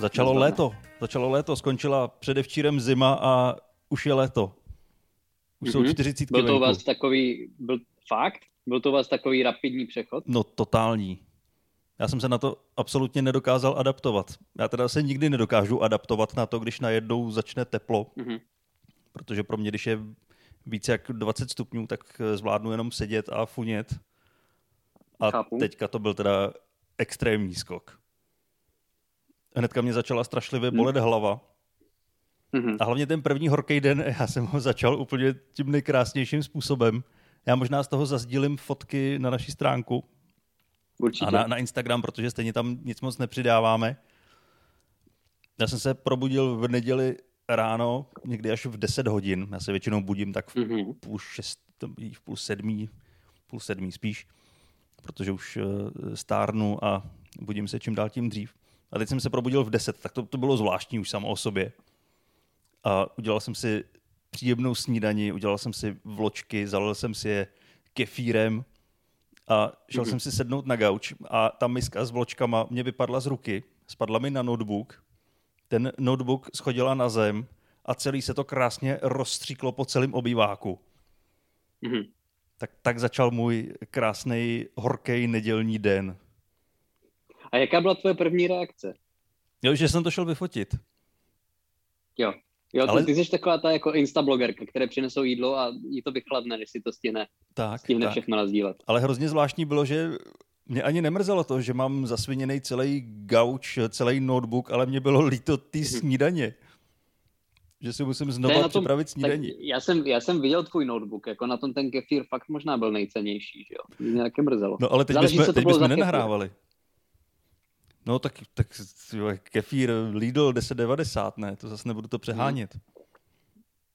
Začalo léto, začalo léto, skončila předevčírem zima a už je léto. Už mm-hmm. jsou 40 Byl to vás takový, byl fakt? Byl to u vás takový rapidní přechod? No totální. Já jsem se na to absolutně nedokázal adaptovat. Já teda se nikdy nedokážu adaptovat na to, když najednou začne teplo. Mm-hmm. Protože pro mě, když je více jak 20 stupňů, tak zvládnu jenom sedět a funět. A Chápu. teďka to byl teda extrémní skok. Hnedka mě začala strašlivě bolet hmm. hlava. Mm-hmm. A hlavně ten první horký den, já jsem ho začal úplně tím nejkrásnějším způsobem. Já možná z toho zazdílím fotky na naší stránku Určitě. a na, na Instagram, protože stejně tam nic moc nepřidáváme. Já jsem se probudil v neděli ráno, někdy až v 10 hodin. Já se většinou budím tak v mm-hmm. půl, šest, v půl sedmí, půl sedmí spíš, protože už eh, stárnu a budím se čím dál tím dřív. A teď jsem se probudil v 10, tak to, to bylo zvláštní už samo o sobě. A udělal jsem si příjemnou snídani, udělal jsem si vločky, zalil jsem si je kefírem a šel mm-hmm. jsem si sednout na gauč a ta miska s vločkama mě vypadla z ruky, spadla mi na notebook, ten notebook schodila na zem a celý se to krásně rozstříklo po celém obýváku. Mm-hmm. Tak, tak začal můj krásný horký nedělní den. A jaká byla tvoje první reakce? Jo, že jsem to šel vyfotit. Jo, jo Ale... ty jsi taková ta jako instablogerka, které přinesou jídlo a jí to vychladne, než si to stihne, tak, stihne tak. všechno nazdílet. Ale hrozně zvláštní bylo, že mě ani nemrzelo to, že mám zasviněný celý gauč, celý notebook, ale mě bylo líto ty mhm. snídaně. Že si musím znovu tom, připravit snídaní. Já jsem, já jsem viděl tvůj notebook, jako na tom ten kefír fakt možná byl nejcennější, že jo? Mě nějaké mrzelo. No ale teď Záleží, bychom, teď bychom nenahrávali. Kefír. No tak, tak kefír Lidl 10,90, ne? To zase nebudu to přehánět.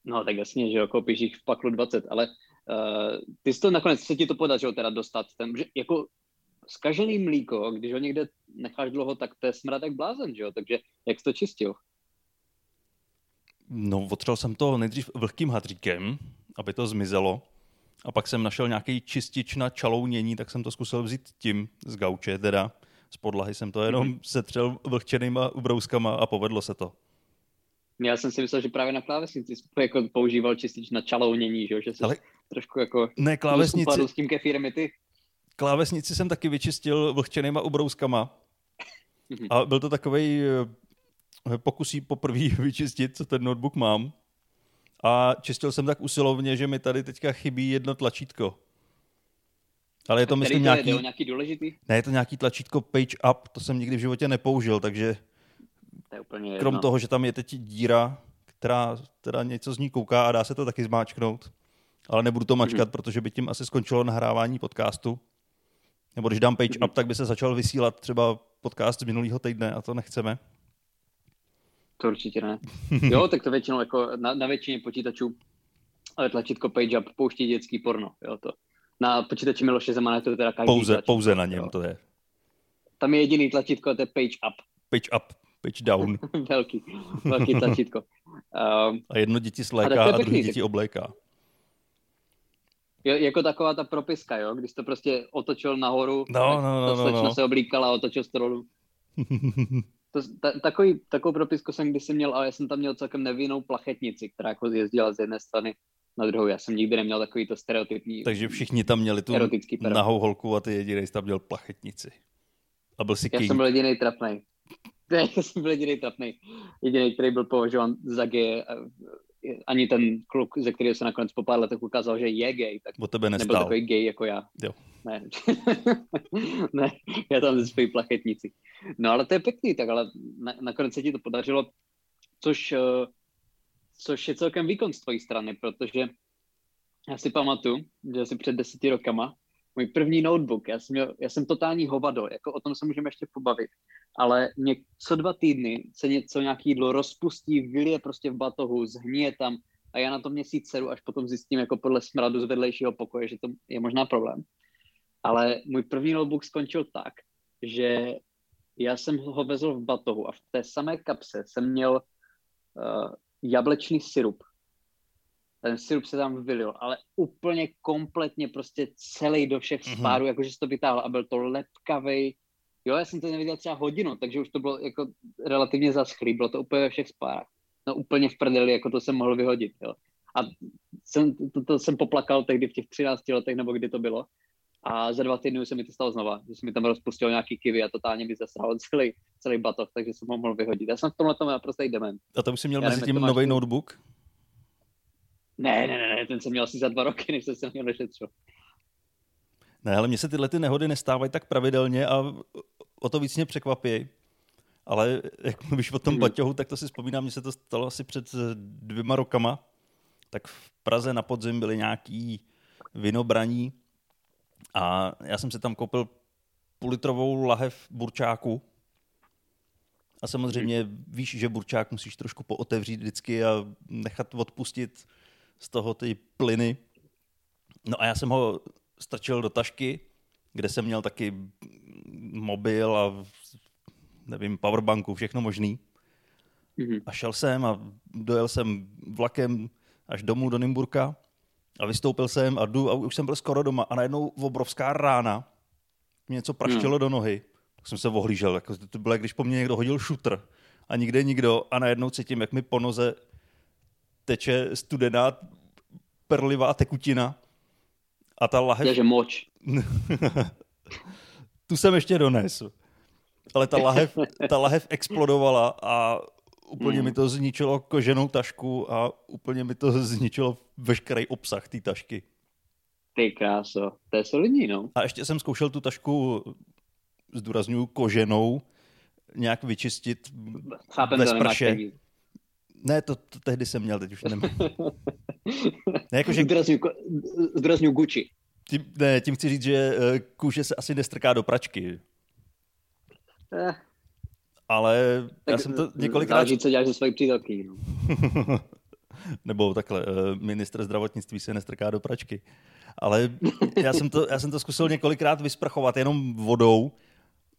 No tak jasně, že jo, koupíš jich v paklu 20, ale uh, ty jsi to nakonec se ti to podařilo teda dostat. Ten, že jako skažený mlíko, když ho někde necháš dlouho, tak to je smrad jak blázen, že jo? Takže jak jsi to čistil? No, otřel jsem to nejdřív vlhkým hadříkem, aby to zmizelo. A pak jsem našel nějaký čistič na čalounění, tak jsem to zkusil vzít tím z gauče teda z podlahy jsem to jenom mm-hmm. setřel vlhčenýma ubrouskama a povedlo se to. Já jsem si myslel, že právě na klávesnici jako používal čistič na čalounění, že, že jsi Ale... trošku jako ne, klávesnici... s tím kefírem ty. Klávesnici jsem taky vyčistil vlhčenýma ubrouskama. Mm-hmm. A byl to takový eh, pokusí poprvé vyčistit, co ten notebook mám. A čistil jsem tak usilovně, že mi tady teďka chybí jedno tlačítko. Ale je to, myslím, nějaký... Je, nějaký důležitý? Ne, je to nějaký tlačítko page up, to jsem nikdy v životě nepoužil, takže to je úplně krom toho, že tam je teď díra, která teda něco z ní kouká a dá se to taky zmáčknout, ale nebudu to mačkat, mm-hmm. protože by tím asi skončilo nahrávání podcastu. Nebo když dám page mm-hmm. up, tak by se začal vysílat třeba podcast z minulého týdne a to nechceme. To určitě ne. Jo, tak to většinou jako na, na většině počítačů ale tlačítko page up pouští dětský porno. Jo, to na počítači Miloše Zemana to teda každý Pouze, tlačítko, pouze na něm jo. to je. Tam je jediný tlačítko, to je page up. Page up, page down. velký, velký tlačítko. Um, a jedno děti sléká a, a druhé děti obléká. Je, jako taková ta propiska, jo? Když to prostě otočil nahoru, no, no, no, ta no, no. se oblíkala a otočil to dolů. to, ta, takový, takovou propisku jsem kdysi měl, ale já jsem tam měl celkem nevinnou plachetnici, která jako jezdila z jedné strany na druhou. Já jsem nikdy neměl takový to stereotypní. Takže všichni tam měli tu nahou holku a ty jediný tam měl plachetnici. A byl si Já king. jsem byl jediný trapný. Já jsem byl jediný trapný. Jediný, který byl považován za gay. Ani ten kluk, ze kterého se nakonec po pár letech ukázal, že je gay, tak o tebe nebyl takový gay jako já. Jo. Ne. ne, já tam ze svojí plachetnici. No ale to je pěkný, tak ale na, nakonec se ti to podařilo, což uh, což je celkem výkon z tvojí strany, protože já si pamatuju, že asi před deseti rokama můj první notebook, já jsem, měl, já jsem totální hovado, jako o tom se můžeme ještě pobavit, ale mě co dva týdny se něco nějaký jídlo rozpustí, vylije prostě v batohu, zhníje tam a já na to měsíc sedu, až potom zjistím jako podle smradu z vedlejšího pokoje, že to je možná problém. Ale můj první notebook skončil tak, že já jsem ho vezl v batohu a v té samé kapse jsem měl uh, jablečný syrup. Ten syrup se tam vylil, ale úplně kompletně prostě celý do všech mm-hmm. spárů, jakože jsi to vytáhl a byl to lepkavý, Jo, já jsem to neviděl třeba hodinu, takže už to bylo jako relativně zaschlý, bylo to úplně ve všech spárách. No úplně v prdeli, jako to jsem mohl vyhodit, jo. A jsem, to, to jsem poplakal tehdy v těch 13 letech, nebo kdy to bylo. A za dva týdny už se mi to stalo znova, že se mi tam rozpustil nějaký kivy a totálně mi zasral celý, celý batoh, takže jsem ho mohl vyhodit. Já jsem v tomhle tom naprosto dement. A to už jsi měl Já mezi tím nový notebook? Ne, ne, ne, ten jsem měl asi za dva roky, než jsem se měl nešetřil. Ne, ale mně se tyhle ty nehody nestávají tak pravidelně a o to víc mě překvapí. Ale jak mluvíš o tom hmm. baťohu, tak to si vzpomínám, mně se to stalo asi před dvěma rokama. Tak v Praze na podzim byly nějaký vinobraní a já jsem si tam koupil půlitrovou lahev burčáku. A samozřejmě víš, že burčák musíš trošku pootevřít vždycky a nechat odpustit z toho ty plyny. No a já jsem ho strčil do tašky, kde jsem měl taky mobil a nevím, powerbanku, všechno možný. Mm-hmm. A šel jsem a dojel jsem vlakem až domů do Nymburka a vystoupil jsem a jdu a už jsem byl skoro doma a najednou obrovská rána mě něco praštilo mm. do nohy. Tak jsem se ohlížel, jako to bylo, když po mně někdo hodil šutr a nikde nikdo a najednou cítím, jak mi po noze teče studená perlivá tekutina a ta lahev... Takže moč. tu jsem ještě donesl. Ale ta lahev, ta lahev explodovala a úplně mm. mi to zničilo koženou tašku a úplně mi to zničilo veškerý obsah té tašky. Ty kráso, to je solidní, no. A ještě jsem zkoušel tu tašku, zdůraznuju, koženou, nějak vyčistit Chápem, bez prše. Ne, to, to tehdy jsem měl, teď už nemám. ne, jako, že... Zdůraznuju Gucci. Tím, ne, tím chci říct, že eh, kůže se asi nestrká do pračky. Eh. Ale tak já jsem to několikrát... Záleží, co děláš ze svojí přítelky. No. Nebo takhle, eh, ministr zdravotnictví se nestrká do pračky. Ale já jsem to, já jsem to zkusil několikrát vysprchovat jenom vodou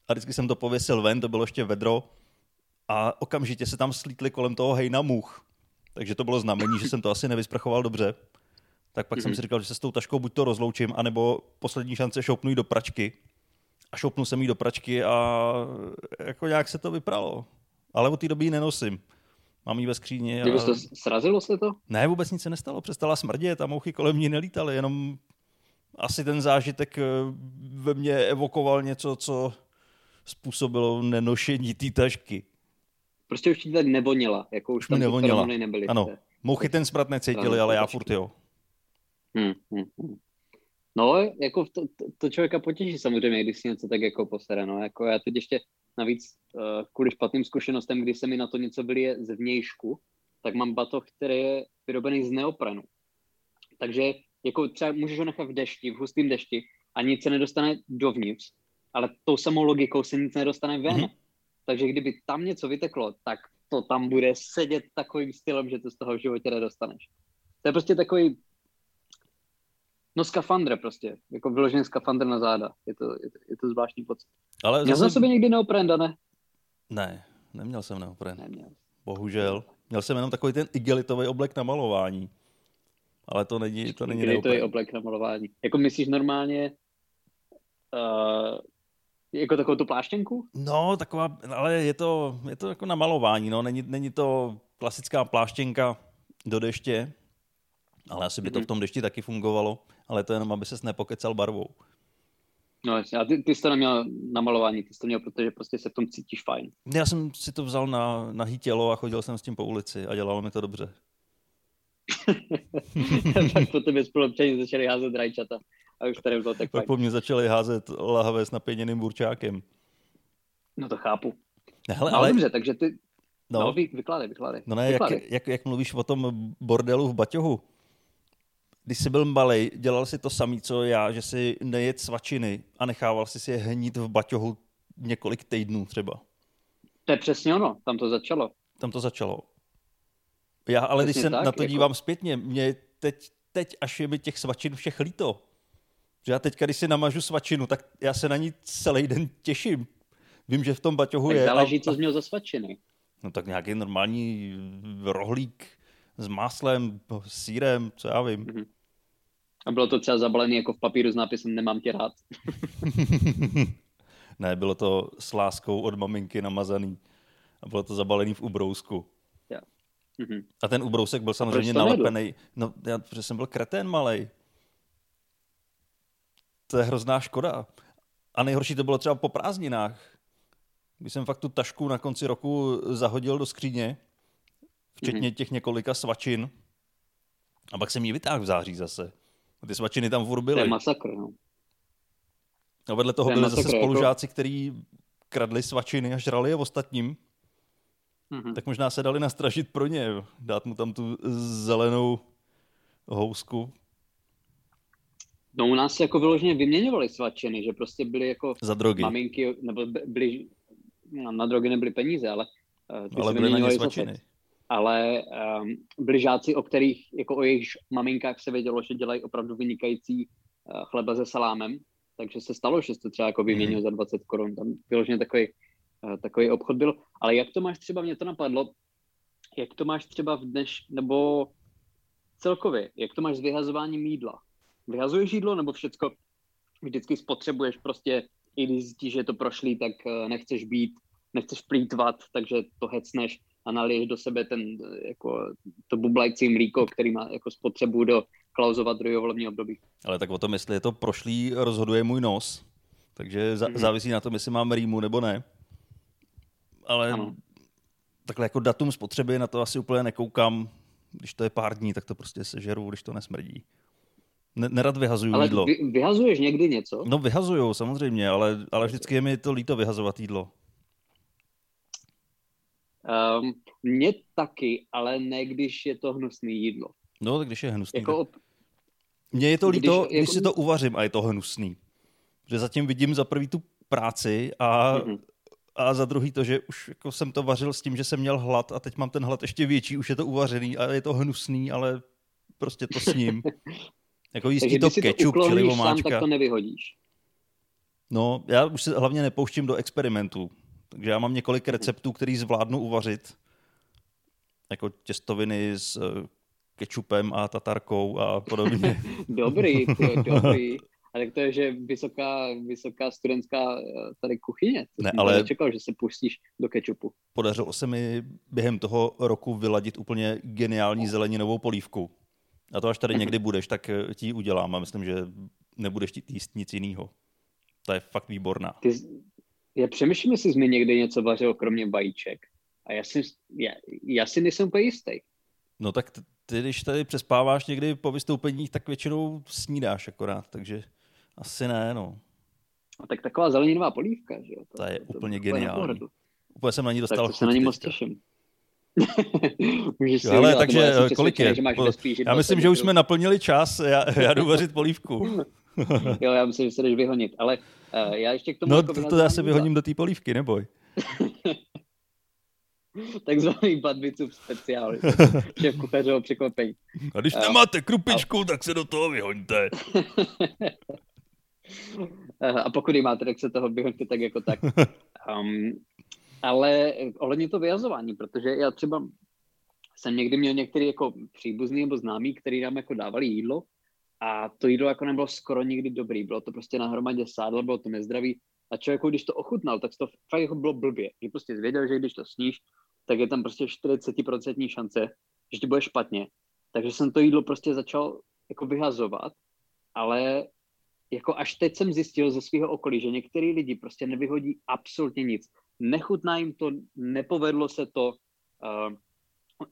a vždycky jsem to pověsil ven, to bylo ještě vedro a okamžitě se tam slítli kolem toho hejna much. Takže to bylo znamení, že jsem to asi nevysprchoval dobře. Tak pak mm-hmm. jsem mhm. si říkal, že se s tou taškou buď to rozloučím, anebo poslední šance šoupnu do pračky. A šoupnu jsem jí do pračky a jako nějak se to vypralo. Ale od té doby ji nenosím. Mám ji ve skříni. A... to srazilo se to? Ne, vůbec nic se nestalo. Přestala smrdět a mouchy kolem ní nelítaly. Jenom asi ten zážitek eh, ve mně evokoval něco, co způsobilo nenošení té tašky. Prostě už ti tady nevonila, jako už, už tam nevonila. nebyly. Ano, mouchy ten smrad necítili, ale já furt jo. Hmm, hmm, hmm. No, jako to, to, člověka potěší samozřejmě, když si něco tak jako posere, no, jako já teď ještě navíc uh, kvůli špatným zkušenostem, kdy se mi na to něco byli z vnějšku, tak mám batoh, který je vyrobený z neoprenu. Takže jako třeba můžeš ho nechat v dešti, v hustém dešti a nic se nedostane dovnitř, ale tou samou logikou se nic nedostane ven. Mm-hmm. Takže kdyby tam něco vyteklo, tak to tam bude sedět takovým stylem, že to z toho v životě nedostaneš. To je prostě takový No skafandr prostě, jako vyložený skafandr na záda. Je to, je to, je to zvláštní pocit. Ale měl jsem sobě někdy neopren, ne? Ne, neměl jsem neopren. Neměl. Bohužel. Měl jsem jenom takový ten igelitový oblek na malování. Ale to není, to není Igelitový oblek na malování. Jako myslíš normálně uh, jako takovou tu pláštěnku? No, taková, ale je to, je to jako na malování, no. Není, není to klasická pláštěnka do deště, ale asi by to v mhm. tom dešti taky fungovalo, ale to jenom, aby ses nepokecal barvou. No jasně, a ty, ty jsi to neměl na malování, ty jsi to měl, protože prostě se v tom cítíš fajn. Já jsem si to vzal na, na tělo a chodil jsem s tím po ulici a dělalo mi to dobře. tak po tebe spolupčani začali házet rajčata a už tady bylo tak Pak po mně začali házet lahve s napěněným burčákem. No to chápu. Ne, hele, no, ale... dobře, takže ty... No, no vy, vykládej, vykládej. No ne, vykládej. Jak, jak, jak, mluvíš o tom bordelu v Baťohu, když jsi byl malý, dělal si to samý, co já, že si nejet svačiny a nechával si si je hnít v baťohu několik týdnů třeba. To je přesně ono, tam to začalo. Tam to začalo. Já ale přesně když se tak, na to jako... dívám zpětně, mě teď, teď až je mi těch svačin všech líto. Že já teď, když si namažu svačinu, tak já se na ní celý den těším. Vím, že v tom baťohu tak je. záleží, a... co jsi měl za svačiny. No tak nějaký normální rohlík s máslem, sírem, co já vím. Mm-hmm. A bylo to třeba zabalené jako v papíru s nápisem Nemám tě rád. Ne, bylo to s láskou od maminky namazaný. A bylo to zabalený v ubrousku. Yeah. Mm-hmm. A ten ubrousek byl samozřejmě nalepený. No, já, protože jsem byl kretén malej. To je hrozná škoda. A nejhorší to bylo třeba po prázdninách. Když jsem fakt tu tašku na konci roku zahodil do skříně, včetně mm-hmm. těch několika svačin, a pak jsem ji vytáhl v září zase. A ty svačiny tam furt byly. To je masakr, no. A vedle toho byli zase jako- spolužáci, jako... kteří kradli svačiny a žrali je ostatním. Mm-hmm. Tak možná se dali nastražit pro ně, dát mu tam tu zelenou housku. No u nás se jako vyloženě vyměňovali svačiny, že prostě byly jako Za drogy. maminky, nebo byly, na drogy nebyly peníze, ale uh, ty ale byly na ně svačiny. Zase. Ale um, byli žáci, o kterých, jako o jejich maminkách se vědělo, že dělají opravdu vynikající uh, chleba se salámem, takže se stalo, že jste třeba jako vyměnil mm. za 20 korun. Tam vyloženě takový, uh, takový obchod byl. Ale jak to máš třeba, mě to napadlo, jak to máš třeba v dneš, nebo celkově, jak to máš s vyhazováním jídla? Vyhazuješ jídlo, nebo všecko vždycky spotřebuješ prostě, i když zjistíš, že je to prošlý, tak uh, nechceš být, nechceš plítvat, takže to hecneš a naliješ do sebe ten, jako, to bublající mlíko, který má jako spotřebu do Klausova druhého volebního období. Ale tak o tom, jestli je to prošlý, rozhoduje můj nos. Takže za, mm-hmm. závisí na tom, jestli mám rýmu nebo ne. Ale ano. takhle jako datum spotřeby na to asi úplně nekoukám. Když to je pár dní, tak to prostě sežeru, když to nesmrdí. nerad vyhazuju ale jídlo. Vy, vyhazuješ někdy něco? No vyhazuju, samozřejmě, ale, ale vždycky je mi to líto vyhazovat jídlo. Um, mně taky, ale ne když je to hnusné jídlo. No, tak když je hnusný. Jako, tak... Mně je to líto, když, když jako... si to uvařím a je to hnusný. Že zatím vidím za prvý tu práci a, mm-hmm. a za druhý to, že už jako jsem to vařil s tím, že jsem měl hlad a teď mám ten hlad ještě větší, už je to uvařený a je to hnusný, ale prostě to s ním. jako jistý to kečup, čili omáčka. Sám, tak to nevyhodíš. No, já už se hlavně nepouštím do experimentů. Takže já mám několik receptů, který zvládnu uvařit. Jako těstoviny s eh, kečupem a tatarkou a podobně. dobrý, to dobrý. A tak to je, že vysoká, vysoká studentská eh, tady kuchyně. Ne, ale čekal, že se pustíš do kečupu. Podařilo se mi během toho roku vyladit úplně geniální zeleninovou polívku. A to až tady někdy budeš, tak eh, ti udělám a myslím, že nebudeš jíst nic jiného. To je fakt výborná. Ty, já přemýšlím, jestli jsi mi někdy něco vařil kromě vajíček. A já si, já, já si nejsem úplně jistý. No tak ty, ty, když tady přespáváš někdy po vystoupeních, tak většinou snídáš akorát, takže asi ne, no. A tak taková zeleninová polívka, že jo? To, to je to, úplně to, geniální. Úplně jsem na ní dostal Tak se na ní moc těším. Můžeš si Ale takže kolik je? já myslím, že už jsme naplnili čas, já, já jdu vařit polívku. jo, já myslím, že se jdeš vyhonit, ale uh, já ještě k tomu... No, jako to, to já se vyhoním do té polívky, neboj. Takzvaný badbicův speciál. Šéf kuchařovo překvapení. A když uh, nemáte krupičku, a... tak se do toho vyhoňte. a pokud ji máte, tak se toho vyhoňte tak jako tak. Um, ale ohledně to vyjazování, protože já třeba jsem někdy měl některý jako příbuzný nebo známý, který nám jako dávali jídlo a to jídlo jako nebylo skoro nikdy dobrý. Bylo to prostě na hromadě sádlo, bylo to nezdravý. A člověk, když to ochutnal, tak to fakt jako bylo blbě. Že prostě zvěděl, že když to sníš, tak je tam prostě 40% šance, že ti bude špatně. Takže jsem to jídlo prostě začal jako vyhazovat, ale jako až teď jsem zjistil ze svého okolí, že některý lidi prostě nevyhodí absolutně nic. Nechutná jim to, nepovedlo se to, uh,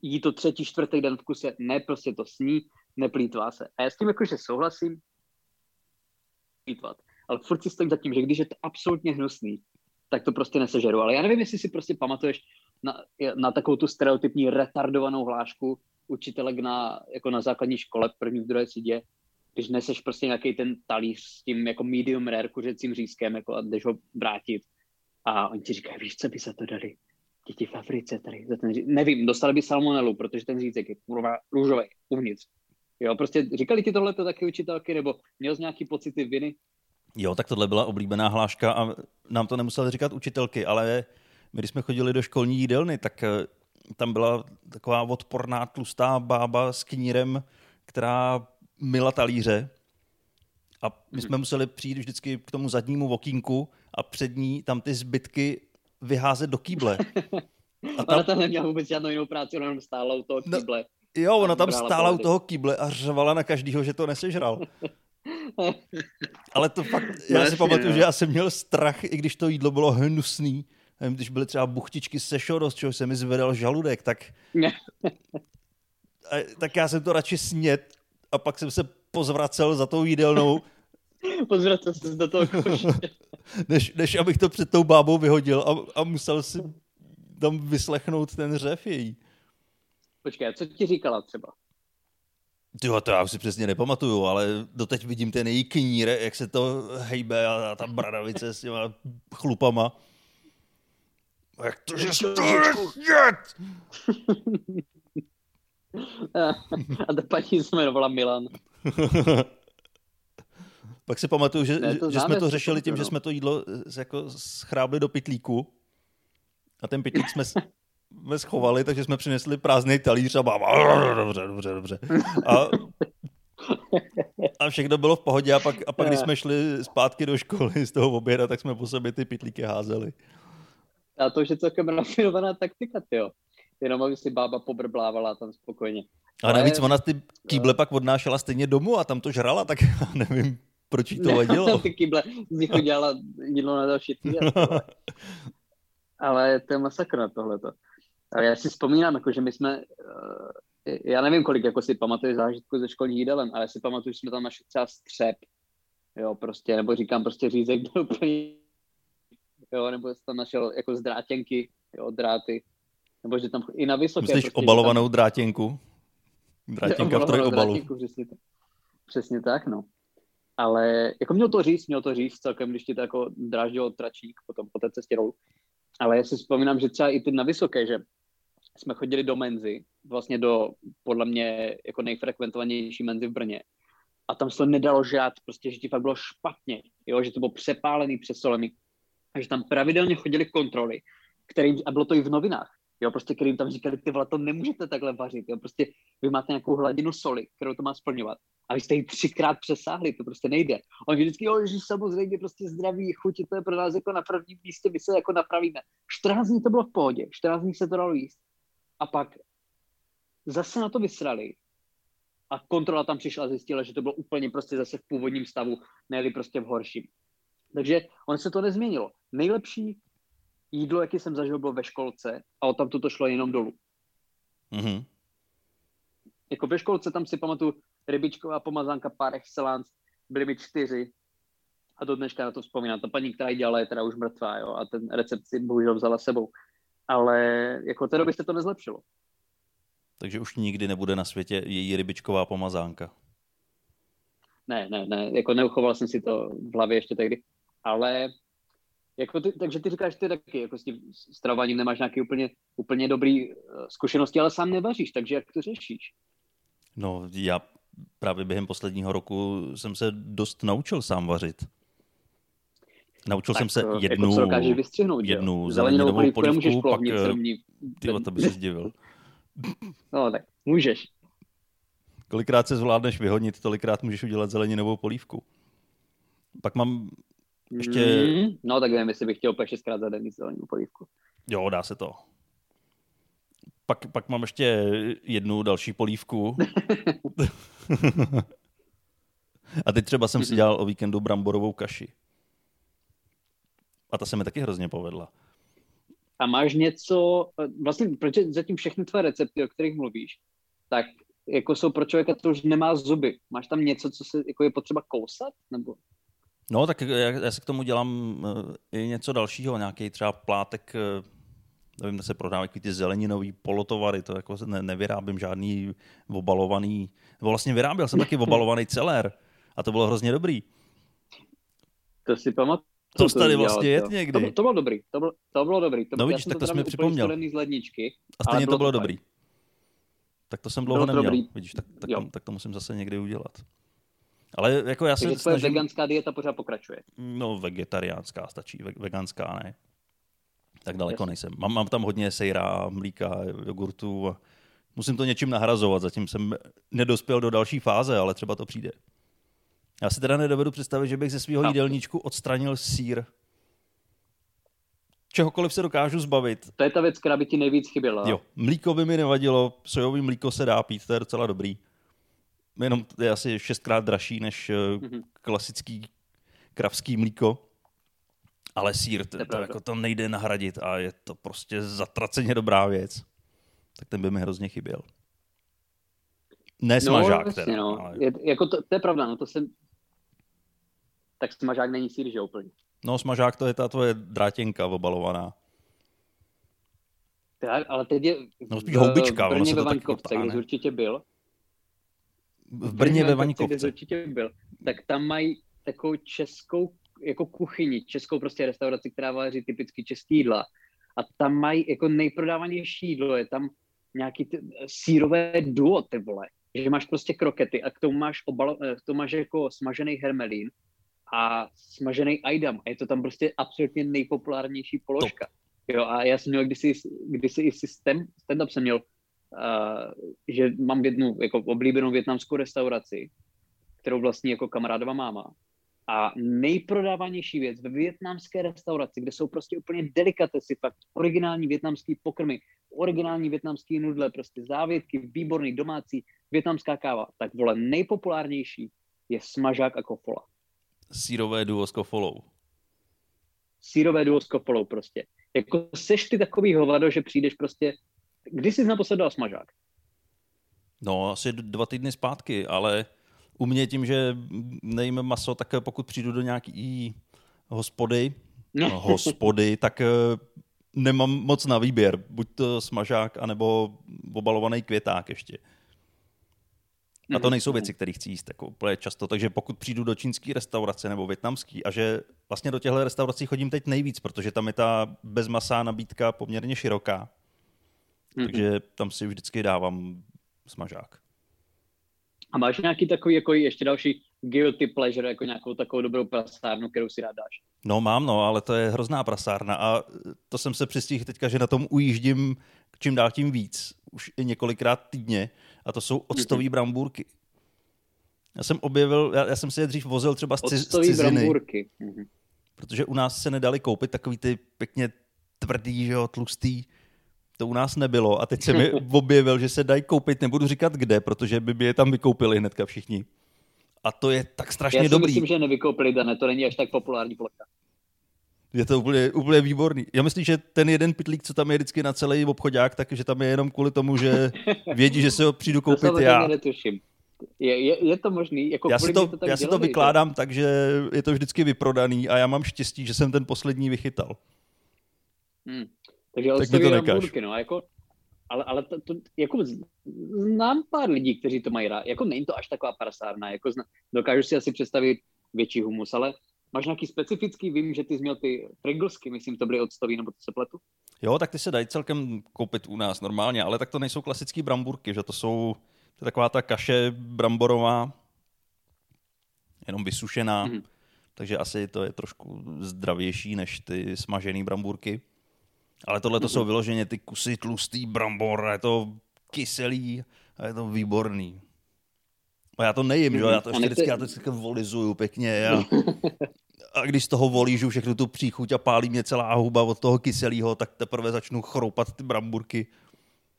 jí to třetí, čtvrtý den v kuse, ne, prostě to sní, neplýtvá se. A já s tím jakože souhlasím, plýtvat. Ale furt si stojím za tím, že když je to absolutně hnusný, tak to prostě nesežeru. Ale já nevím, jestli si prostě pamatuješ na, na takovou tu stereotypní retardovanou hlášku učitelek na, jako na základní škole první, v druhé třídě, když neseš prostě nějaký ten talíř s tím jako medium rare kuřecím řízkem jako a jdeš ho vrátit a oni ti říkají, víš, co by se to dali? Děti v Africe tady. Za ten. Nevím, dostali by salmonelu, protože ten řízek je kurva růžový uvnitř. Jo, prostě říkali ti tohle taky učitelky, nebo měl jsi nějaký pocity viny? Jo, tak tohle byla oblíbená hláška a nám to nemuseli říkat učitelky, ale my, když jsme chodili do školní jídelny, tak eh, tam byla taková odporná tlustá bába s knírem, která mila talíře A my jsme museli přijít vždycky k tomu zadnímu okýnku a před ní tam ty zbytky vyházet do kýble. A tam... Ona tam neměla vůbec žádnou jinou práci, ona tam stála u toho no, kýble. No, jo, ona tam stála u toho kýble a řvala na každýho, že to nesežral. Ale to fakt, já si pamatuju, že já jsem měl strach, i když to jídlo bylo hnusný. Když byly třeba buchtičky se šodo, z čeho se mi zvedal žaludek, tak, a, tak já jsem to radši snět a pak jsem se pozvracel za tou jídelnou. pozvracel se do toho koše. než, než abych to před tou bábou vyhodil a, a musel si tam vyslechnout ten řev její. Počkej, co ti říkala třeba? Jo, to já už si přesně nepamatuju, ale doteď vidím ten její knír, jak se to hejbe a, a ta bradavice s těma chlupama. Jak to, že to jet? a ta paní se jmenovala Milan. Pak si pamatuju, že, ne, že jsme to řešili tím, no. že jsme to jídlo jako schrábli do pitlíku a ten pitlík jsme jsme schovali, takže jsme přinesli prázdný talíř a bába, dobře, dobře, dobře. A, a všechno bylo v pohodě a pak, a pak když jsme šli zpátky do školy z toho oběda, tak jsme po sobě ty pitlíky házeli. A to už je celkem rafinovaná taktika, jo. Jenom aby si bába pobrblávala tam spokojně. A navíc ona ty kýble pak odnášela stejně domů a tam to žrala, tak já nevím, proč jí to vadilo. ty kýble z nich udělala jídlo na další týden. Ale to je masakr na tohleto. Ale já si vzpomínám, jako, že my jsme, uh, já nevím, kolik jako si pamatuju zážitku ze školních jídelem, ale si pamatuju, že jsme tam našli třeba střep, jo, prostě, nebo říkám prostě řízek byl úplně, jo, nebo jsem tam našel jako zdrátěnky, jo, dráty, nebo že tam i na vysoké. Myslíš prostě, obalovanou tam, drátěnku? Drátěnka v trojobalu. Drátěnku, přesně, přesně tak, no. Ale jako měl to říct, měl to říct celkem, když ti to jako dráždil tračík potom po té cestě dolů. Ale já si vzpomínám, že třeba i ty na vysoké, že jsme chodili do menzy, vlastně do, podle mě, jako nejfrekventovanější menzy v Brně. A tam se to nedalo žát, prostě, že ti fakt bylo špatně, jo, že to bylo přepálený, přesolený. A že tam pravidelně chodili kontroly, kterým, a bylo to i v novinách, jo, prostě, kterým tam říkali, ty vole, to nemůžete takhle vařit, jo, prostě vy máte nějakou hladinu soli, kterou to má splňovat. A vy jste ji třikrát přesáhli, to prostě nejde. On vždycky, jo, že samozřejmě prostě zdraví chuť, to je pro nás jako na prvním místě, my se jako napravíme. 14 dní to bylo v pohodě, 14 dní se to dalo jíst a pak zase na to vysrali a kontrola tam přišla a zjistila, že to bylo úplně prostě zase v původním stavu, ne prostě v horším. Takže on se to nezměnilo. Nejlepší jídlo, jaký jsem zažil, bylo ve školce a tam to šlo jenom dolů. Mm-hmm. Jako ve školce tam si pamatuju rybičková pomazánka par excellence, byly mi čtyři a do dneška na to vzpomínám. Ta paní, která ji dělala, je teda už mrtvá, jo, a ten recept si bohužel vzala sebou ale jako té doby se to nezlepšilo. Takže už nikdy nebude na světě její rybičková pomazánka. Ne, ne, ne, jako neuchoval jsem si to v hlavě ještě tehdy, ale jako ty, takže ty říkáš, ty taky jako s tím stravováním nemáš nějaký úplně, úplně dobrý uh, zkušenosti, ale sám nevaříš, takže jak to řešíš? No, já právě během posledního roku jsem se dost naučil sám vařit. Naučil tak, jsem se jednu, jako jednu zeleninovou polívku, pak ty to by se zdivil. No tak můžeš. Kolikrát se zvládneš vyhodnit, tolikrát můžeš udělat zeleninovou polívku. Pak mám ještě... Mm, no tak nevím, jestli bych chtěl úplně šestkrát za den zeleninovou polívku. Jo, dá se to. Pak, pak mám ještě jednu další polívku. A teď třeba jsem si dělal o víkendu bramborovou kaši. A ta se mi taky hrozně povedla. A máš něco, vlastně, protože zatím všechny tvé recepty, o kterých mluvíš, tak jako jsou pro člověka, to už nemá zuby. Máš tam něco, co se jako je potřeba kousat? Nebo? No, tak já, já si k tomu dělám uh, i něco dalšího, nějaký třeba plátek, uh, nevím, se prodávají ty zeleninový polotovary, to jako ne, nevyrábím žádný obalovaný, nebo vlastně vyráběl jsem taky obalovaný celer a to bylo hrozně dobrý. To si pamatuju to, to tady vlastně jet někdy. To, to, bylo dobrý, to bylo, to bylo dobrý. To, no vidíš, tak to, to mi připomněl. Z ledničky, a stejně to bylo dobrý. dobrý. Tak to jsem dlouho neměl, dobrý. vidíš, tak, tak, to, tak to musím zase někdy udělat. Ale jako já se Takže snažím... veganská dieta pořád pokračuje. No, vegetariánská stačí, ve, veganská ne. Tak daleko Jasně. nejsem. Mám, mám tam hodně sejra, mlíka, jogurtu a musím to něčím nahrazovat. Zatím jsem nedospěl do další fáze, ale třeba to přijde. Já si teda nedovedu představit, že bych ze svého jídelníčku odstranil sír. Čehokoliv se dokážu zbavit. To je ta věc, která by ti nejvíc chyběla. Jo, mlíko by mi nevadilo, sojový mlíko se dá pít, to je docela dobrý. Jenom je asi šestkrát dražší než mm-hmm. klasický kravský mlíko. Ale sír, to, to, jako to nejde nahradit a je to prostě zatraceně dobrá věc. Tak ten by mi hrozně chyběl. Ne smažák no, teda. No. Ale... Je, jako to, to, je pravda, no to jsem... Tak smažák není sír, že úplně. No smažák to je ta tvoje drátěnka obalovaná. Tak, ale teď je... No spíš houbička, v Brně ve Vaňkovce, kde jsi určitě byl. V Brně ve Vaňkovce. Kde určitě byl. Tak tam mají takovou českou jako kuchyni, českou prostě restauraci, která vaří typicky český jídla. A tam mají jako nejprodávanější jídlo, je tam nějaký ty, sírové duo, ty vole. Že máš prostě krokety a k tomu máš, obal, eh, k tomu máš jako smažený hermelín a smažený ajdam. A je to tam prostě absolutně nejpopulárnější položka. Jo, a já jsem měl kdysi, kdysi i systém, stand-up jsem měl, uh, že mám jednu jako oblíbenou větnamskou restauraci, kterou vlastně jako kamarádova máma. A nejprodávanější věc ve větnamské restauraci, kde jsou prostě úplně delikatesy, fakt originální větnamský pokrmy, originální větnamský nudle, prostě závětky, výborný domácí větnamská káva, tak vole nejpopulárnější je smažák a kofola. Sírové duo s kofolou. Sírové duo s kofolou prostě. Jako seš ty takový hovado, že přijdeš prostě... Kdy jsi naposled dal smažák? No, asi dva týdny zpátky, ale u mě tím, že nejím maso, tak pokud přijdu do nějaký hospody, no. hospody, tak eh, nemám moc na výběr. Buď to smažák, anebo obalovaný květák ještě. A to mhm. nejsou věci, které chci jíst jako úplně často. Takže pokud přijdu do čínské restaurace nebo větnamský a že vlastně do těchto restaurací chodím teď nejvíc, protože tam je ta bezmasá nabídka poměrně široká. Mm-hmm. Takže tam si vždycky dávám smažák. A máš nějaký takový jako ještě další guilty pleasure, jako nějakou takovou dobrou prasárnu, kterou si rád dáš? No mám, no, ale to je hrozná prasárna a to jsem se přistihl teďka, že na tom ujíždím čím dál tím víc, už i několikrát týdně a to jsou octový mm-hmm. brambůrky. Já jsem objevil, já, já jsem si je dřív vozil třeba z, ciz, z ciziny. brambůrky. Mm-hmm. Protože u nás se nedali koupit takový ty pěkně tvrdý, že jo, tlustý to u nás nebylo a teď se mi objevil, že se dají koupit, nebudu říkat kde, protože by je tam vykoupili hnedka všichni. A to je tak strašně Já si dobrý. myslím, že nevykoupili, Dane, to není až tak populární plocha. Je to úplně, úplně výborný. Já myslím, že ten jeden pitlík, co tam je vždycky na celý obchodák, takže tam je jenom kvůli tomu, že vědí, že se ho přijdu koupit to já. netuším. Je, je, je to možný? Jako já si to, to já si to vykládám tak, že je to vždycky vyprodaný a já mám štěstí, že jsem ten poslední vychytal. Hmm. Takže tak mi to nekáž. no, a jako, ale, ale to, to, jako znám pár lidí, kteří to mají rád. Jako není to až taková prasárna, jako zna, dokážu si asi představit větší humus, ale máš nějaký specifický, vím, že ty jsi měl ty Pringlesky, myslím, to byly octový, nebo to se pletu? Jo, tak ty se dají celkem koupit u nás normálně, ale tak to nejsou klasické bramburky, že to jsou to je taková ta kaše bramborová, jenom vysušená, mm-hmm. takže asi to je trošku zdravější než ty smažené bramburky. Ale tohle to jsou mhm. vyloženě ty kusy tlustý brambor, je to kyselý a je to výborný. A já to nejím, že? já to ještě vždycky, já to vždycky volizuju pěkně. A, a když z toho volížu všechnu tu příchuť a pálí mě celá huba od toho kyselého, tak teprve začnu chroupat ty bramburky.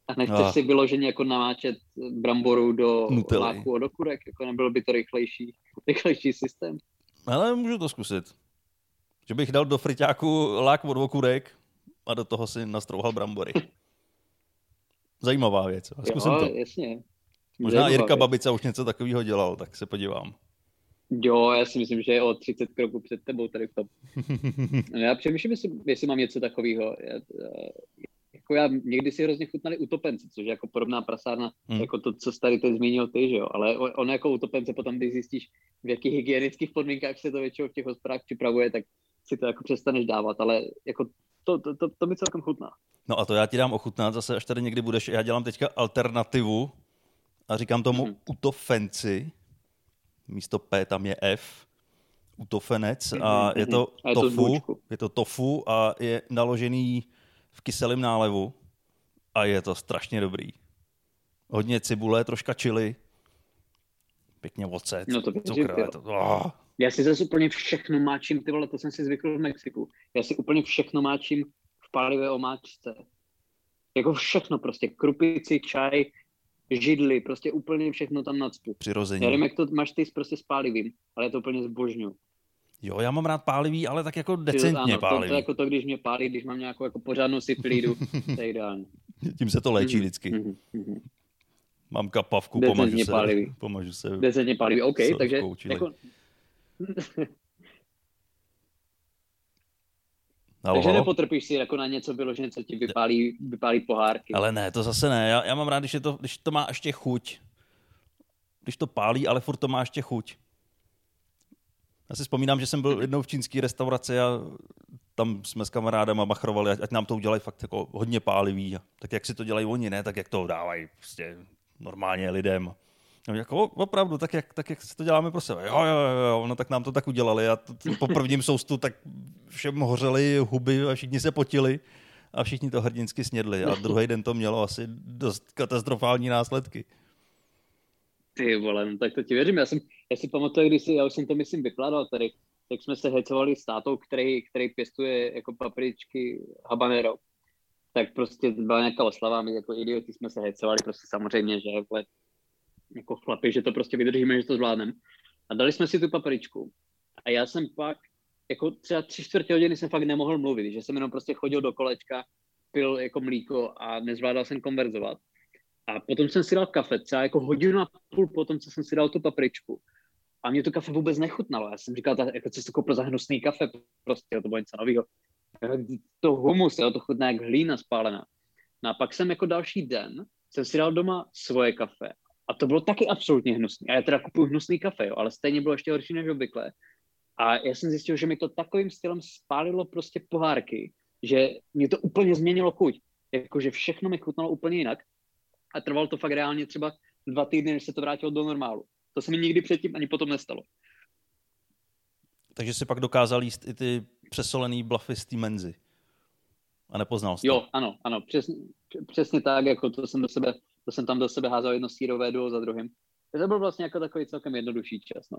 A nechceš a... si vyloženě jako namáčet bramboru do Nutelly. láku a do kurek? Jako nebylo by to rychlejší, rychlejší systém? Ale můžu to zkusit. Že bych dal do friťáku lák od okurek a do toho si nastrouhal brambory. Zajímavá věc. Zkusím jo, to. jasně. Možná Zajímavá Jirka věc. Babica už něco takového dělal, tak se podívám. Jo, já si myslím, že je o 30 kroků před tebou tady v tom. já přemýšlím, jestli, jestli mám něco takového. Já, jako já někdy si hrozně chutnali utopence, což je jako podobná prasárna, hmm. jako to, co tady teď zmínil ty, že jo. Ale on jako utopence potom, když zjistíš, v jakých hygienických podmínkách se to většinou v těch hospodách připravuje, tak si to jako přestaneš dávat, ale jako to, to, to, to mi celkem chutná. No a to já ti dám ochutnat zase, až tady někdy budeš. Já dělám teďka alternativu a říkám tomu mm-hmm. utofenci. Místo P tam je F. Utofenec a mm-hmm. je to a je tofu. To je to tofu a je naložený v kyselém nálevu a je to strašně dobrý. Hodně cibule, troška čili, Pěkně ocet, no to cukr, to, oh. Já si zase úplně všechno máčím, ty vole, to jsem si zvykl v Mexiku. Já si úplně všechno máčím v pálivé omáčce. Jako všechno prostě, krupici, čaj, židly, prostě úplně všechno tam nadspu. Přirození. Já nevím, jak to máš ty prostě s pálivým, ale je to úplně zbožňu. Jo, já mám rád pálivý, ale tak jako decentně ano, pálivý. To, to, jako to, když mě pálí, když mám nějakou jako pořádnou syfilidu, to je ideální. Tím se to léčí mm-hmm. vždycky. Mm-hmm. Mám kapavku, pomažu se. Pálivý. Pomažu se. Decentně pálivý, OK, takže jako... Halo, Takže nepotrpíš si jako na něco vyložené, co ti vypálí, vypálí pohárky. Ale ne, to zase ne. Já, já mám rád, když, je to, když to má ještě chuť. Když to pálí, ale furt to má ještě chuť. Já si vzpomínám, že jsem byl jednou v čínské restauraci a tam jsme s kamarádem a machrovali, ať nám to udělají fakt jako hodně pálivý. Tak jak si to dělají oni, ne? Tak jak to dávají prostě normálně lidem. No, jako opravdu, tak jak, tak jak to děláme pro sebe. Jo, jo, jo, no tak nám to tak udělali a po prvním soustu tak všem hořely huby a všichni se potili a všichni to hrdinsky snědli a druhý den to mělo asi dost katastrofální následky. Ty vole, no tak to ti věřím. Já, jsem, já si pamatuju, když si, já už jsem to myslím vykládal tady, tak jsme se hecovali s tátou, který, který pěstuje jako papričky habanero. Tak prostě byla nějaká oslava, my jako idioti jsme se hecovali, prostě samozřejmě, že jako chlapi, že to prostě vydržíme, že to zvládneme. A dali jsme si tu papričku. A já jsem pak, jako třeba tři čtvrtě hodiny jsem fakt nemohl mluvit, že jsem jenom prostě chodil do kolečka, pil jako mlíko a nezvládal jsem konverzovat. A potom jsem si dal kafe, třeba jako hodinu a půl potom, co jsem si dal tu papričku. A mě to kafe vůbec nechutnalo. Já jsem říkal, jako, co jsi koupil za hnusný kafe, prostě to bylo něco nového. To humus, jo, to chutná jak hlína spálená. No a pak jsem jako další den, jsem si dal doma svoje kafe a to bylo taky absolutně hnusný. A já teda kupuju hnusný kafe, jo, ale stejně bylo ještě horší než obvykle. A já jsem zjistil, že mi to takovým stylem spálilo prostě pohárky, že mě to úplně změnilo chuť. Jakože všechno mi chutnalo úplně jinak. A trvalo to fakt reálně třeba dva týdny, než se to vrátilo do normálu. To se mi nikdy předtím ani potom nestalo. Takže si pak dokázal jíst i ty přesolený blafy z té menzy. A nepoznal jsi Jo, ano, ano, přesně, přesně tak, jako to jsem do sebe to jsem tam do sebe házel jedno sírové duo za druhým. To byl vlastně jako takový celkem jednodušší čas, no.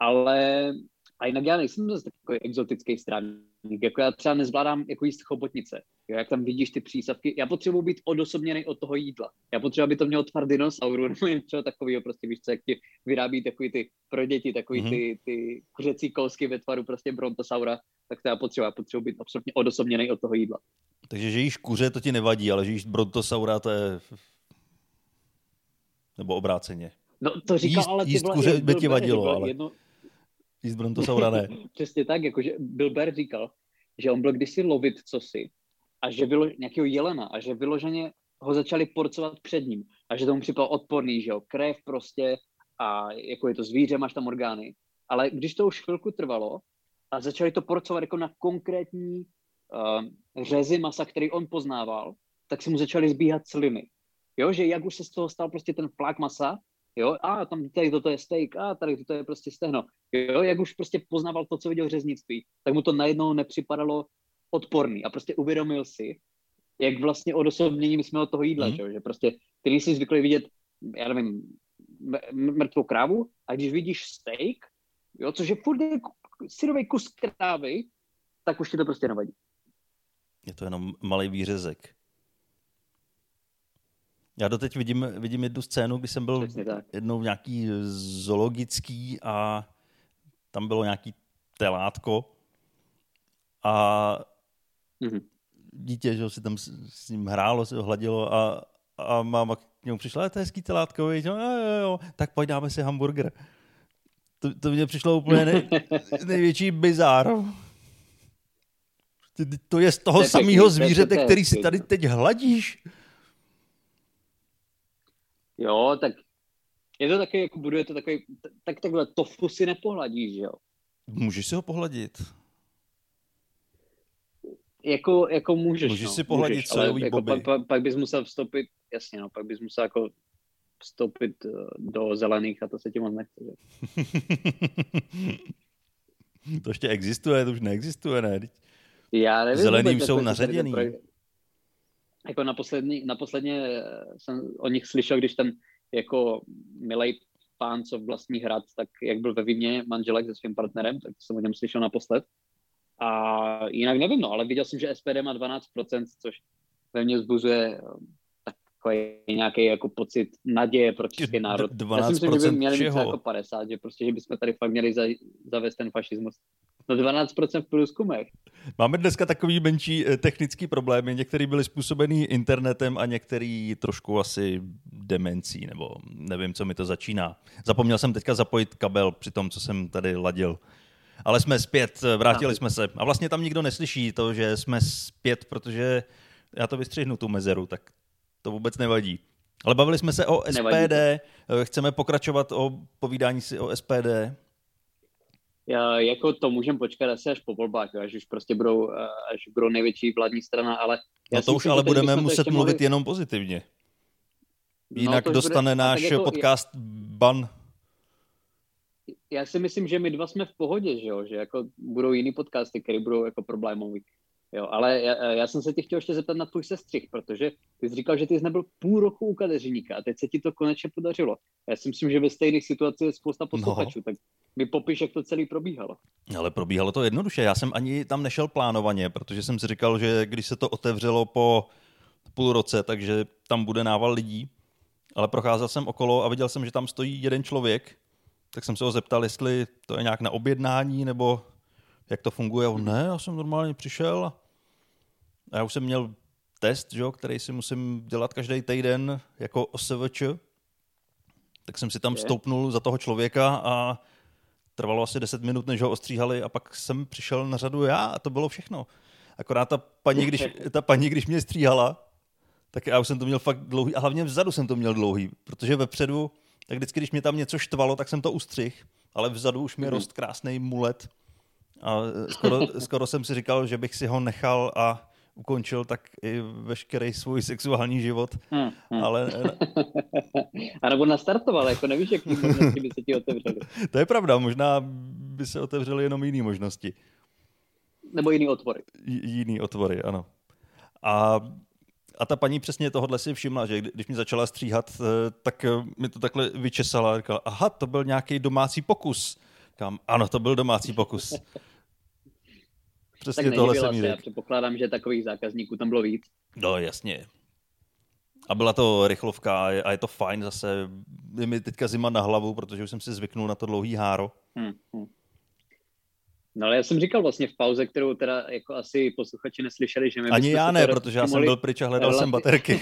Ale a jinak já nejsem zase takový exotický strávník. Jako já třeba nezvládám jako jíst chobotnice. Jo, jak tam vidíš ty přísavky. Já potřebuji být odosobněný od toho jídla. Já potřebuji, aby to mělo tvar dinosauru nebo něco takového, prostě víš co, jak ti vyrábí takový ty pro děti, takový mm-hmm. ty, ty kuřecí kousky ve tvaru prostě brontosaura, tak to já potřebuji. Já potřebuji být absolutně odosobněný od toho jídla. Takže že jíš kuře, to ti nevadí, ale že jíš brontosaura, to je nebo obráceně. No to říkal, jíst, ale jíst kuře by ti vadilo, ale jedno... jíst brontosaura ne. Přesně tak, jakože Bill Bear říkal, že on byl kdysi lovit cosi a že bylo nějakého jelena a že vyloženě ho začali porcovat před ním a že tomu připadal odporný, že jo, krev prostě a jako je to zvíře, máš tam orgány. Ale když to už chvilku trvalo a začali to porcovat jako na konkrétní uh, řezy masa, který on poznával, tak se mu začaly zbíhat sliny. Jo, že jak už se z toho stal prostě ten flák masa, jo, a tam tady toto je steak, a tady toto je prostě stehno, jo, jak už prostě poznával to, co viděl v řeznictví, tak mu to najednou nepřipadalo odporný a prostě uvědomil si, jak vlastně odosobnění my jsme od toho jídla, mm. že, že prostě ty jsi zvyklý vidět, já nevím, mrtvou krávu a když vidíš steak, jo, což je furt syrový kus krávy, tak už ti to prostě nevadí. Je to jenom malý výřezek. Já doteď vidím, vidím jednu scénu, kdy jsem byl jednou v nějaký zoologický a tam bylo nějaký telátko a mm-hmm. dítě, že si tam s, s ním hrálo, se ho hladilo a, a máma k němu přišla, to je hezký telátko, jo, jo, jo, tak pojď dáme si hamburger. To, to mě přišlo úplně nej, největší bizár. To je z toho samého zvířete, který si tady teď hladíš. Jo, tak je to taky, jako buduje to takový, tak takhle tofu si nepohladíš, jo. Můžeš si ho pohladit. Jako, jako můžeš, Můžeš no, si pohladit můžeš, ale jako pak, pak, pak, bys musel vstoupit, jasně, no, pak bys musel jako vstoupit eh, do zelených a to se ti moc nechce, že? to ještě existuje, to už neexistuje, ne? Já nevím. Zeleným jsou naředěný jako na poslední, na posledně jsem o nich slyšel, když ten jako milej co vlastní hrad, tak jak byl ve výměně manželek se svým partnerem, tak jsem o něm slyšel naposled. A jinak nevím, no, ale viděl jsem, že SPD má 12%, což ve mně zbuzuje takový nějaký jako pocit naděje pro český národ. 12% Já si myslím, že by měli čeho? jako 50, že prostě, že bychom tady fakt měli zavést ten fašismus. No 12% v průzkumech. Máme dneska takový menší eh, technický problémy. Některý byly způsobený internetem a některý trošku asi demencí, nebo nevím, co mi to začíná. Zapomněl jsem teďka zapojit kabel při tom, co jsem tady ladil. Ale jsme zpět, eh, vrátili jsme se. A vlastně tam nikdo neslyší to, že jsme zpět, protože já to vystřihnu tu mezeru, tak to vůbec nevadí. Ale bavili jsme se o SPD, nevadí. Eh, chceme pokračovat o povídání si o SPD. Já, jako to můžeme počkat asi až po volbách, až už prostě budou, eh, až budou největší vládní strana, ale... Já no to už ale budeme muset mluvit mohli... jenom pozitivně. No, Jinak no, dostane bude... náš jako, podcast ban. Já si myslím, že my dva jsme v pohodě, že jo? že jako budou jiný podcasty, které budou jako problémový. Jo, ale já, já, jsem se tě chtěl ještě zeptat na tvůj sestřih, protože ty jsi říkal, že ty jsi nebyl půl roku u kadeřníka a teď se ti to konečně podařilo. Já si myslím, že ve stejných situacích je spousta posluchačů, no. tak mi popiš, jak to celé probíhalo. Ale probíhalo to jednoduše. Já jsem ani tam nešel plánovaně, protože jsem si říkal, že když se to otevřelo po půl roce, takže tam bude nával lidí. Ale procházel jsem okolo a viděl jsem, že tam stojí jeden člověk, tak jsem se ho zeptal, jestli to je nějak na objednání nebo jak to funguje. On, ne, já jsem normálně přišel a já už jsem měl test, že, který si musím dělat každý týden jako OSVČ, tak jsem si tam stoupnul za toho člověka a trvalo asi 10 minut, než ho ostříhali a pak jsem přišel na řadu já a to bylo všechno. Akorát ta paní, když, ta paní, když mě stříhala, tak já už jsem to měl fakt dlouhý a hlavně vzadu jsem to měl dlouhý, protože vepředu, tak vždycky, když mě tam něco štvalo, tak jsem to ustřih, ale vzadu už mi mm-hmm. rost krásný mulet a skoro, skoro jsem si říkal, že bych si ho nechal a ukončil tak i veškerý svůj sexuální život. Hmm, hmm. Ale... a nebo nastartoval, jako nevíš, jak možnosti by se ti otevřely. to je pravda, možná by se otevřely jenom jiné možnosti. Nebo jiný otvory. J- jiný otvory, ano. A, a ta paní přesně tohohle si všimla, že když mi začala stříhat, eh, tak eh, mi to takhle vyčesala a říkala, aha, to byl nějaký domácí pokus. Kam, ano, to byl domácí pokus. Přesně tak tohle jsem se, já předpokládám, že takových zákazníků tam bylo víc. No, jasně. A byla to rychlovka a je to fajn zase. Je mi teďka zima na hlavu, protože už jsem si zvyknul na to dlouhý háro. Hmm, hmm. No ale já jsem říkal vlastně v pauze, kterou teda jako asi posluchači neslyšeli, že my Ani já ne, protože já jsem byl pryč a hledal relativ... jsem baterky.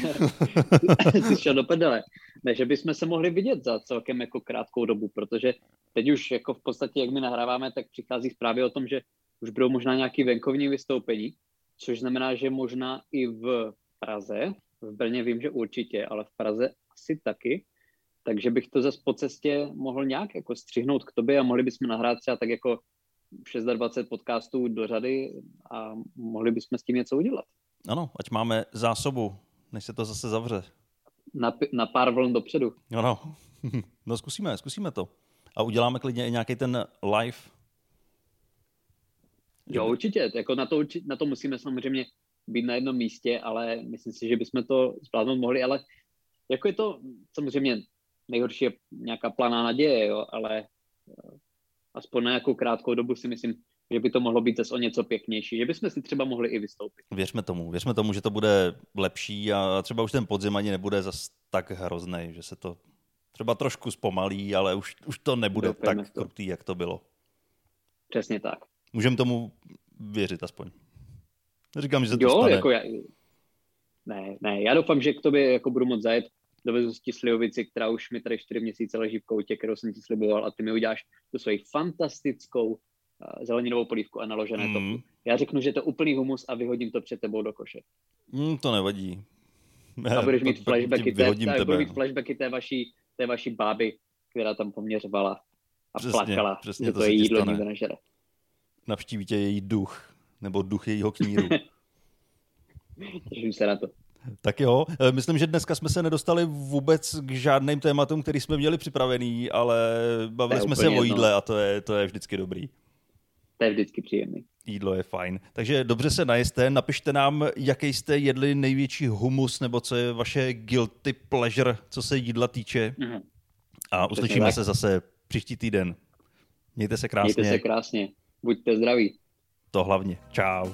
Ty šel do pedele. Ne, že bychom se mohli vidět za celkem jako krátkou dobu, protože teď už jako v podstatě, jak my nahráváme, tak přichází zprávy o tom, že už budou možná nějaké venkovní vystoupení, což znamená, že možná i v Praze, v Brně vím, že určitě, ale v Praze asi taky, takže bych to zase po cestě mohl nějak jako střihnout k tobě a mohli bychom nahrát třeba tak jako 26 podcastů do řady a mohli bychom s tím něco udělat. Ano, ať máme zásobu, než se to zase zavře. Na, na pár vln dopředu. Ano, no zkusíme, zkusíme to. A uděláme klidně i nějaký ten live Jo, určitě. Jako na, to, na to musíme samozřejmě být na jednom místě, ale myslím si, že bychom to zvládnout mohli, ale jako je to samozřejmě nejhorší je nějaká planá naděje, jo, ale eh, aspoň na nějakou krátkou dobu si myslím, že by to mohlo být zase o něco pěknější, že bychom si třeba mohli i vystoupit. Věřme tomu, věřme tomu, že to bude lepší a třeba už ten podzim ani nebude zas tak hrozný, že se to třeba trošku zpomalí, ale už, už to nebude Doufejme tak to. krutý, jak to bylo. Přesně tak. Můžeme tomu věřit aspoň. Říkám, že se to jo, stane. Jako já, ne, ne, já doufám, že k tobě jako budu moc zajet. Dovezu ti slivovici, která už mi tady čtyři měsíce leží v koutě, kterou jsem ti sliboval a ty mi uděláš tu svoji fantastickou uh, zeleninovou polívku a naložené mm. tofu. Já řeknu, že to je úplný humus a vyhodím to před tebou do koše. Mm, to nevadí. A budeš mít flashbacky, té, tebe, mít flashbacky té vaší, té vaší báby, která tam poměřovala a přesně, plakala, přesně, že to, to je jídlo nikdo nežere navštíví tě její duch, nebo duch jejího kníru. Těším se na to. Tak jo, e, myslím, že dneska jsme se nedostali vůbec k žádným tématům, který jsme měli připravený, ale bavili jsme se o jídle a to je, to je vždycky dobrý. To je vždycky příjemný. Jídlo je fajn. Takže dobře se najeste, napište nám, jaký jste jedli největší humus, nebo co je vaše guilty pleasure, co se jídla týče. Mm-hmm. A uslyšíme se zase příští týden. Mějte se krásně. Mějte se krásně buďte zdraví. To hlavně. Čau.